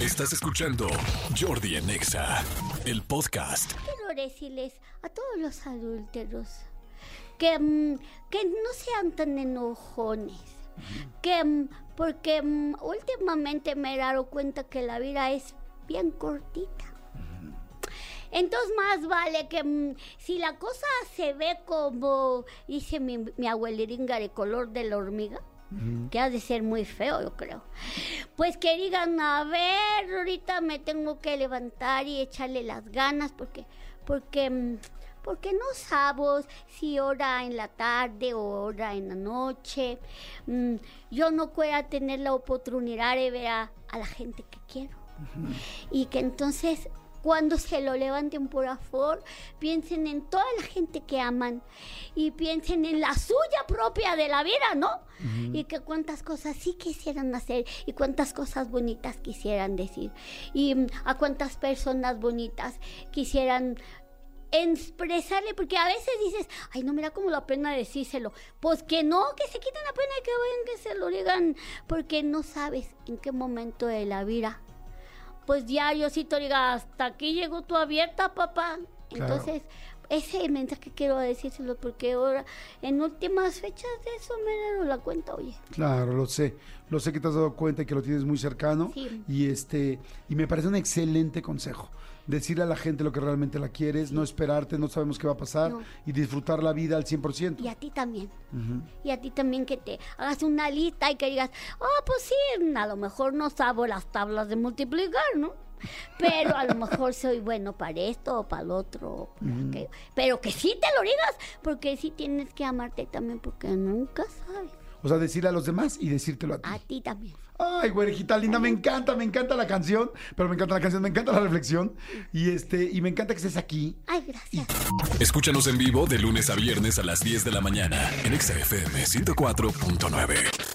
Estás escuchando Jordi en Exa, el podcast. Quiero decirles a todos los adúlteros que, mm, que no sean tan enojones. Que mm, porque mm, últimamente me he dado cuenta que la vida es bien cortita. Entonces más vale que si la cosa se ve como dice mi, mi abueliringa de color de la hormiga, que ha de ser muy feo, yo creo. Pues que digan, a ver, ahorita me tengo que levantar y echarle las ganas porque, porque, mm, porque no sabes si hora en la tarde o hora en la noche. mm, yo no pueda tener la oportunidad de ver a, a la gente que quiero. Y que entonces cuando se lo levanten por favor, piensen en toda la gente que aman y piensen en la suya propia de la vida, ¿no? Y que cuántas cosas sí quisieran hacer y cuántas cosas bonitas quisieran decir y mm, a cuántas personas bonitas quisieran expresarle, porque a veces dices, ay, no me da como la pena decírselo. Pues que no, que se quiten la pena y que vayan, que se lo digan, porque no sabes en qué momento de la vida pues ya Diosito diga, hasta aquí llegó tu abierta, papá. Claro. Entonces, ese mensaje quiero decírselo porque ahora, en últimas fechas de eso me he dado la cuenta, oye. Claro, lo sé. Lo sé que te has dado cuenta y que lo tienes muy cercano. Sí. Y este y me parece un excelente consejo. Decirle a la gente lo que realmente la quieres, no esperarte, no sabemos qué va a pasar No. y disfrutar la vida al 100%. Y a ti también. Y a ti también que te hagas una lista y que digas, ah, pues sí, a lo mejor no sabo las tablas de multiplicar, ¿no? Pero a lo mejor soy bueno para esto o para el otro. o para aquello. Pero que sí te lo digas, porque sí tienes que amarte también, porque nunca sabes. O sea, decirle a los demás y decírtelo a ti. A ti también. Ay, güerejita linda, me encanta, me encanta la canción, pero me encanta la canción, me encanta la reflexión y este y me encanta que estés aquí. Ay, gracias. Escúchanos en vivo de lunes a viernes a las 10 de la mañana en Exa FM 104.9.